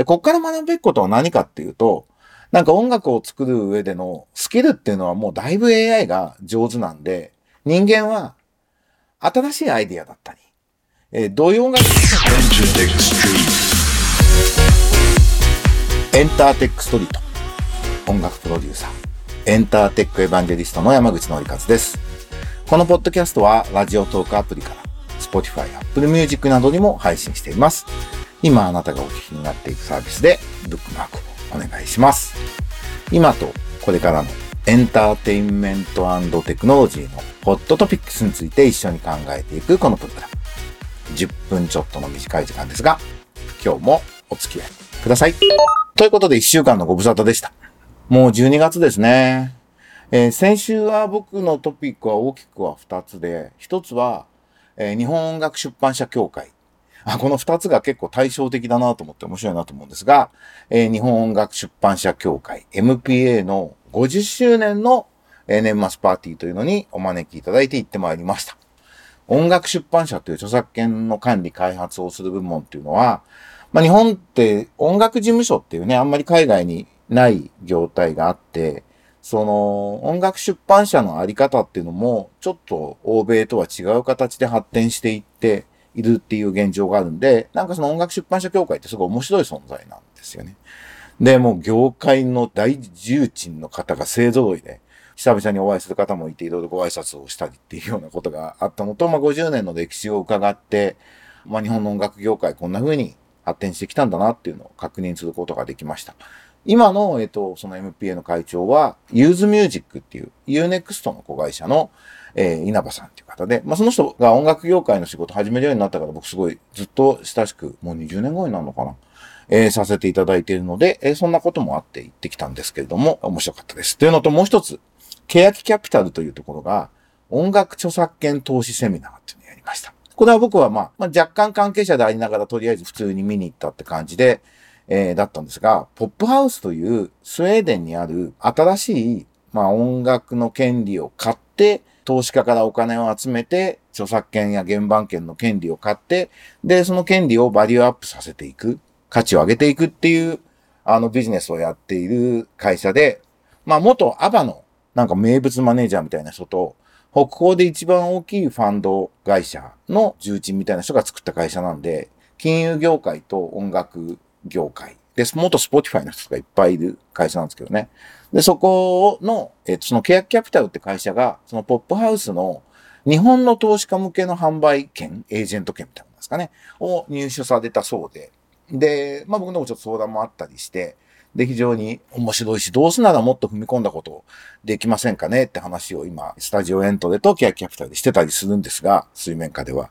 で、こっから学ぶべきことは何かっていうと、なんか音楽を作る上でのスキルっていうのはもうだいぶ AI が上手なんで、人間は新しいアイディアだったり、えー、どういう音楽エンターテックストリート。音楽プロデューサー。エンターテックエヴァンゲリストの山口のりかずです。このポッドキャストはラジオトークアプリから Spotify、Apple Music などにも配信しています。今あなたがお聞きになっているサービスでブックマークをお願いします。今とこれからのエンターテインメントテクノロジーのホットトピックスについて一緒に考えていくこのプログラム。10分ちょっとの短い時間ですが、今日もお付き合いください。ということで1週間のご無沙汰でした。もう12月ですね。えー、先週は僕のトピックは大きくは2つで、1つは、えー、日本音楽出版社協会。あこの2つが結構対照的だなと思って面白いなと思うんですが、えー、日本音楽出版社協会 MPA の50周年の年末パーティーというのにお招きいただいて行ってまいりました。音楽出版社という著作権の管理開発をする部門っていうのは、まあ、日本って音楽事務所っていうね、あんまり海外にない業態があって、その音楽出版社のあり方っていうのも、ちょっと欧米とは違う形で発展していっているっていう現状があるんで、なんかその音楽出版社協会ってすごい面白い存在なんですよね。で、もう業界の大重鎮の方が勢揃いで、久々にお会いする方もいて、いろいろご挨拶をしたりっていうようなことがあったのと、まあ、50年の歴史を伺って、まあ、日本の音楽業界こんな風に発展してきたんだなっていうのを確認することができました。今の、えっと、その MPA の会長は、ユーズミュージックっていう U-NEXT の子会社の、えー、稲葉さんっていう方で、まあ、その人が音楽業界の仕事始めるようになったから僕すごいずっと親しく、もう20年後になるのかな。えー、させていただいているので、えー、そんなこともあって行ってきたんですけれども、面白かったです。というのともう一つ、欅キャピタルというところが、音楽著作権投資セミナーっていうのをやりました。これは僕はまあ、まあ、若干関係者でありながら、とりあえず普通に見に行ったって感じで、えー、だったんですが、ポップハウスというスウェーデンにある新しい、まあ、音楽の権利を買って、投資家からお金を集めて、著作権や原版権の権利を買って、で、その権利をバリューアップさせていく。価値を上げていくっていう、あのビジネスをやっている会社で、まあ元アバのなんか名物マネージャーみたいな人と、北方で一番大きいファンド会社の重鎮みたいな人が作った会社なんで、金融業界と音楽業界で、元 Spotify の人がいっぱいいる会社なんですけどね。で、そこの、えっと、そのケヤキキャピタルって会社が、その Pophouse の日本の投資家向けの販売権、エージェント権みたいなんですかね、を入手されたそうで、で、まあ僕のもちょっと相談もあったりして、で、非常に面白いし、どうせならもっと踏み込んだことできませんかねって話を今、 StudioENTREとケヤキキャピタルでしてたりするんですが、水面下では。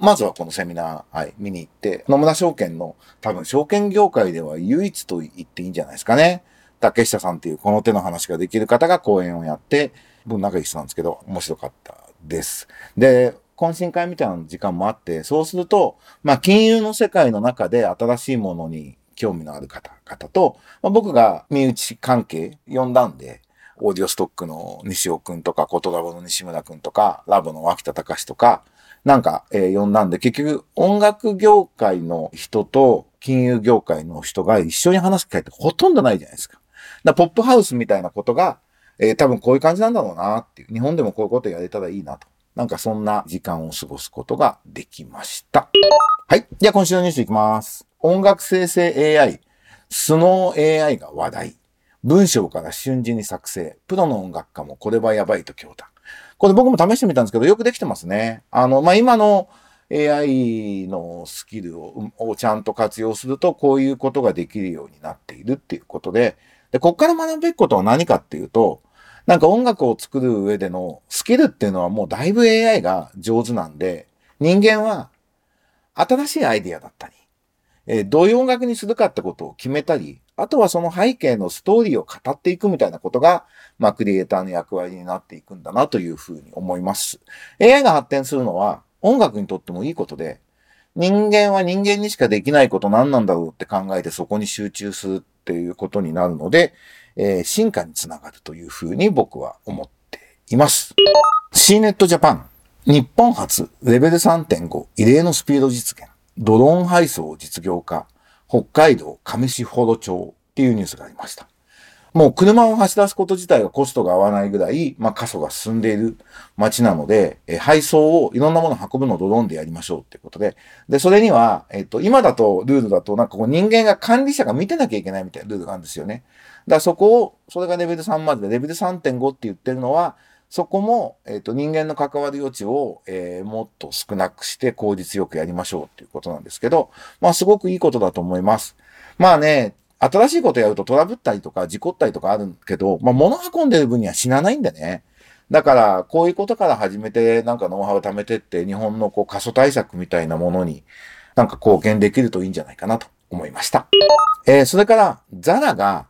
まずはこのセミナー、はい、見に行って、野村証券の多分証券業界では唯一と言っていいんじゃないですかね。竹下さんっていうこの手の話ができる方が講演をやって、僕仲いい人なんですけど、面白かったです。で、懇親会みたいな時間もあって、そうすると、まあ、金融の世界の中で新しいものに興味のある方々と、まあ、僕が身内関係呼んだんで、オーディオストックの西尾くんとか、コトラボの西村くんとか、ラボの脇田隆とか、なんか、えー、呼んだんで、結局音楽業界の人と金融業界の人が一緒に話す機会ってほとんどないじゃないですか。だポップハウスみたいなことが、えー、多分こういう感じなんだろうなっていう。日本でもこういうことやれたらいいなと。なんかそんな時間を過ごすことができました。はい。じゃあ今週のニュースいきます。音楽生成 AI、スノー AI が話題。文章から瞬時に作成。プロの音楽家もこれはやばいと強打。これ僕も試してみたんですけど、よくできてますね。あの、まあ、今の AI のスキルををちゃんと活用すると、こういうことができるようになっているっていうことで、で、こっから学ぶべきことは何かっていうと、なんか音楽を作る上でのスキルっていうのはもうだいぶ AI が上手なんで、人間は新しいアイディアだったり、え、どういう音楽にするかってことを決めたり、あとはその背景のストーリーを語っていくみたいなことが、まあ、クリエイターの役割になっていくんだなというふうに思います。AI が発展するのは音楽にとってもいいことで、人間は人間にしかできないこと何なんだろうって考えてそこに集中するっていうことになるので、えー、進化につながるというふうに僕は思っています。CNET Japan 日本初レベル3.5異例のスピード実現ドローン配送実業化北海道上士幌町っていうニュースがありました。もう車を走らすこと自体がコストが合わないぐらい、まあ過疎が進んでいる街なので、え配送をいろんなもの運ぶのをドローンでやりましょうっていうことで、で、それには、えっと、今だとルールだとなんかこう人間が管理者が見てなきゃいけないみたいなルールがあるんですよね。だからそこを、それがレベル3までで、レベル3.5って言ってるのは、そこも、えっ、と、人間の関わる余地を、えー、もっと少なくして効率よくやりましょうっていうことなんですけど、まあ、すごくいいことだと思います。まあね、新しいことやるとトラブったりとか事故ったりとかあるけど、まあ、物運んでる分には死なないんだね。だから、こういうことから始めて、なんかノウハウを貯めてって、日本のこう過疎対策みたいなものに、なんか貢献できるといいんじゃないかなと思いました。えー、それから、ザラが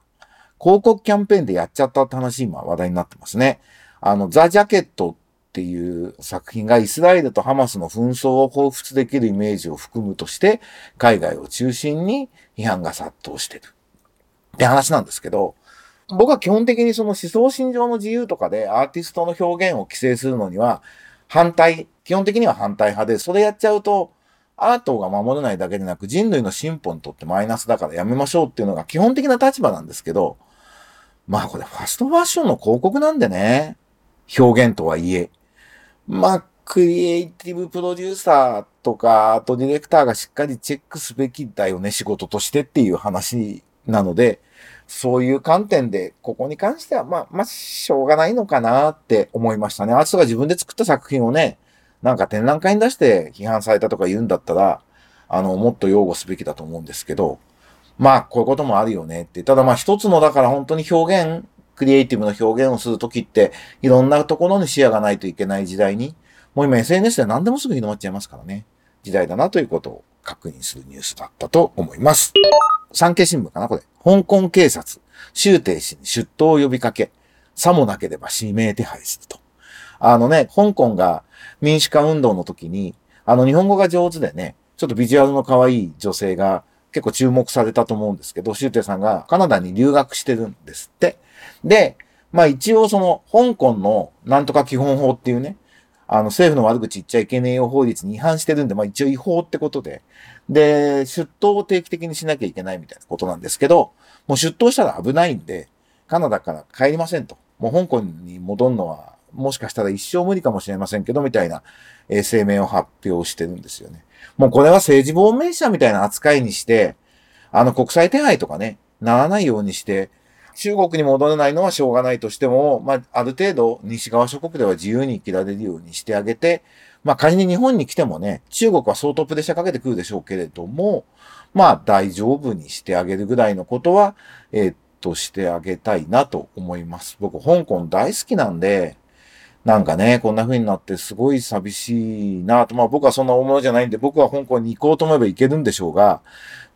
広告キャンペーンでやっちゃったって話今話題になってますね。あの、ザ・ジャケットっていう作品がイスラエルとハマスの紛争を彷彿できるイメージを含むとして、海外を中心に批判が殺到してる。って話なんですけど、僕は基本的にその思想心情の自由とかでアーティストの表現を規制するのには反対、基本的には反対派で、それやっちゃうとアートが守れないだけでなく人類の進歩にとってマイナスだからやめましょうっていうのが基本的な立場なんですけど、まあこれファストファッションの広告なんでね、表現とはいえ。まあ、クリエイティブプロデューサーとか、あとディレクターがしっかりチェックすべきだよね、仕事としてっていう話なので、そういう観点で、ここに関しては、まあ、まあ、しょうがないのかなって思いましたね。アーティストが自分で作った作品をね、なんか展覧会に出して批判されたとか言うんだったら、あの、もっと擁護すべきだと思うんですけど、まあ、こういうこともあるよねって。ただまあ一つのだから本当に表現、クリエイティブの表現をするときって、いろんなところに視野がないといけない時代に、もう今 SNS で何でもすぐ広まっちゃいますからね。時代だなということを確認するニュースだったと思います。産経新聞かなこれ。香港警察、周庭氏に出頭を呼びかけ、さもなければ指名手配すると。あのね、香港が民主化運動の時に、あの日本語が上手でね、ちょっとビジュアルの可愛い女性が結構注目されたと思うんですけど、シューテさんがカナダに留学してるんですって。で、まあ一応その香港のなんとか基本法っていうね、あの政府の悪口言っちゃいけねえよ法律に違反してるんで、まあ一応違法ってことで、で、出頭を定期的にしなきゃいけないみたいなことなんですけど、もう出頭したら危ないんで、カナダから帰りませんと。もう香港に戻るのは、もしかしたら一生無理かもしれませんけど、みたいな、え声明を発表してるんですよね。もうこれは政治亡命者みたいな扱いにして、あの国際手配とかね、ならないようにして、中国に戻れないのはしょうがないとしても、まあ、ある程度西側諸国では自由に生きられるようにしてあげて、まあ、仮に日本に来てもね、中国は相当プレッシャーかけてくるでしょうけれども、まあ、大丈夫にしてあげるぐらいのことは、えー、っと、してあげたいなと思います。僕、香港大好きなんで、なんかね、こんな風になってすごい寂しいなと。まあ僕はそんな大物じゃないんで、僕は香港に行こうと思えば行けるんでしょうが、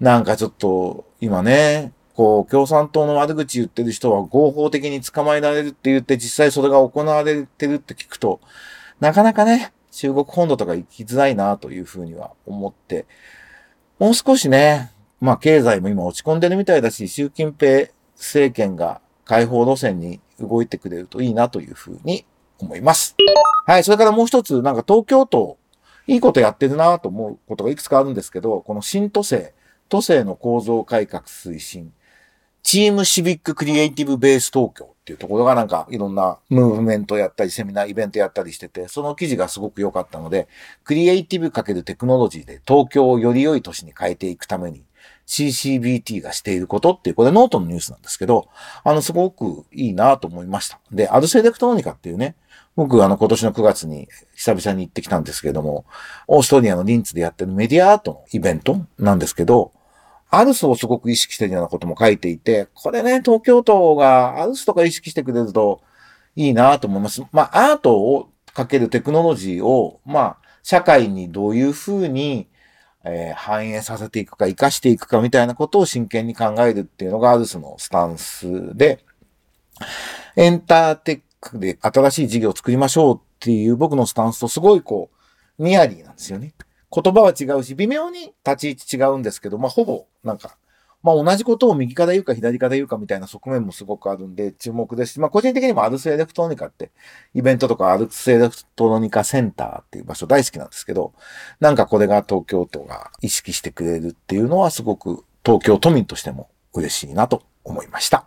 なんかちょっと、今ね、こう、共産党の悪口言ってる人は合法的に捕まえられるって言って、実際それが行われてるって聞くと、なかなかね、中国本土とか行きづらいなというふうには思って、もう少しね、まあ経済も今落ち込んでるみたいだし、習近平政権が解放路線に動いてくれるといいなというふうに思います。はい。それからもう一つ、なんか東京都、いいことやってるなと思うことがいくつかあるんですけど、この新都政、都政の構造改革推進、チームシビッククリエイティブベース東京っていうところがなんかいろんなムーブメントやったり、セミナー、イベントやったりしてて、その記事がすごく良かったので、クリエイティブかけるテクノロジーで東京をより良い都市に変えていくために、CCBT がしていることっていう、これノートのニュースなんですけど、あの、すごくいいなと思いました。で、アルスエレクトロニカっていうね、僕、あの、今年の9月に久々に行ってきたんですけども、オーストリアのリンツでやってるメディアアートのイベントなんですけど、アルスをすごく意識してるようなことも書いていて、これね、東京都がアルスとか意識してくれるといいなと思います。まあ、アートをかけるテクノロジーを、まあ、社会にどういうふうにえー、反映させていくか、活かしていくかみたいなことを真剣に考えるっていうのがアルスのスタンスで、エンターテックで新しい事業を作りましょうっていう僕のスタンスとすごいこう、ニアリーなんですよね。言葉は違うし、微妙に立ち位置違うんですけど、まあ、ほぼ、なんか、まあ、同じことを右から言うか左から言うかみたいな側面もすごくあるんで注目ですし、まあ、個人的にもアルスエレクトロニカって、イベントとかアルスエレクトロニカセンターっていう場所大好きなんですけど、なんかこれが東京都が意識してくれるっていうのはすごく東京都民としても嬉しいなと思いました。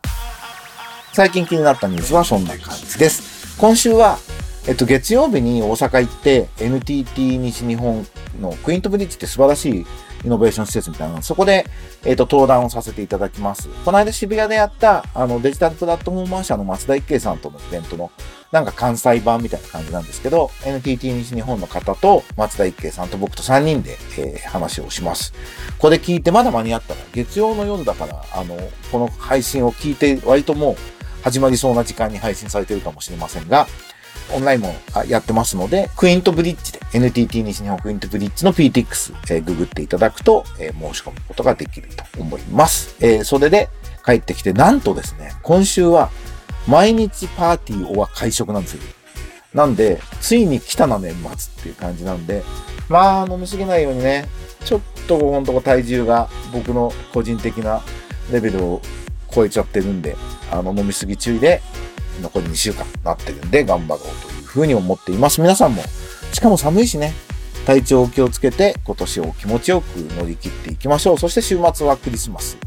最近気になったニュースはそんな感じです。今週は、えっと、月曜日に大阪行って NTT 西日本のクイントブリッジって素晴らしいイノベーション施設みたいなそこで、えっ、と、登壇をさせていただきます。この間渋谷でやった、あの、デジタルプラットフォーマー社の松田一慶さんとのイベントの、なんか関西版みたいな感じなんですけど、NTT 西日本の方と松田一慶さんと僕と3人で、えー、話をします。これ聞いてまだ間に合ったら、月曜の夜だから、あの、この配信を聞いて割ともう始まりそうな時間に配信されてるかもしれませんが、オンラインもやってますので、クイントブリッジで、NTT 西日本クイントブリッジの PTX、えー、ググっていただくと、えー、申し込むことができると思います。えー、それで帰ってきて、なんとですね、今週は毎日パーティーは会食なんですよ。なんで、ついに来たな年末っていう感じなんで、まあ飲みすぎないようにね、ちょっとここのとこ体重が僕の個人的なレベルを超えちゃってるんで、あの飲みすぎ注意で残り2週間なってるんで頑張ろうというふうに思っています。皆さんも、しかも寒いしね、体調を気をつけて今年を気持ちよく乗り切っていきましょう。そして週末はクリスマス。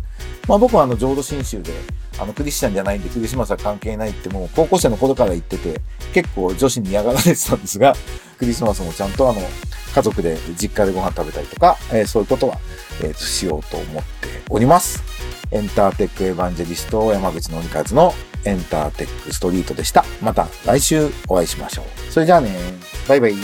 まあ僕はあの浄土真宗で、あのクリスチャンじゃないんでクリスマスは関係ないってもう高校生の頃から言ってて、結構女子に嫌がられてたんですが、クリスマスもちゃんとあの、家族で実家でご飯食べたりとか、えー、そういうことは、えー、しようと思っております。エンターテックエヴァンジェリスト山口のりかずのエンターテックストリートでした。また来週お会いしましょう。それじゃあね、バイバイ。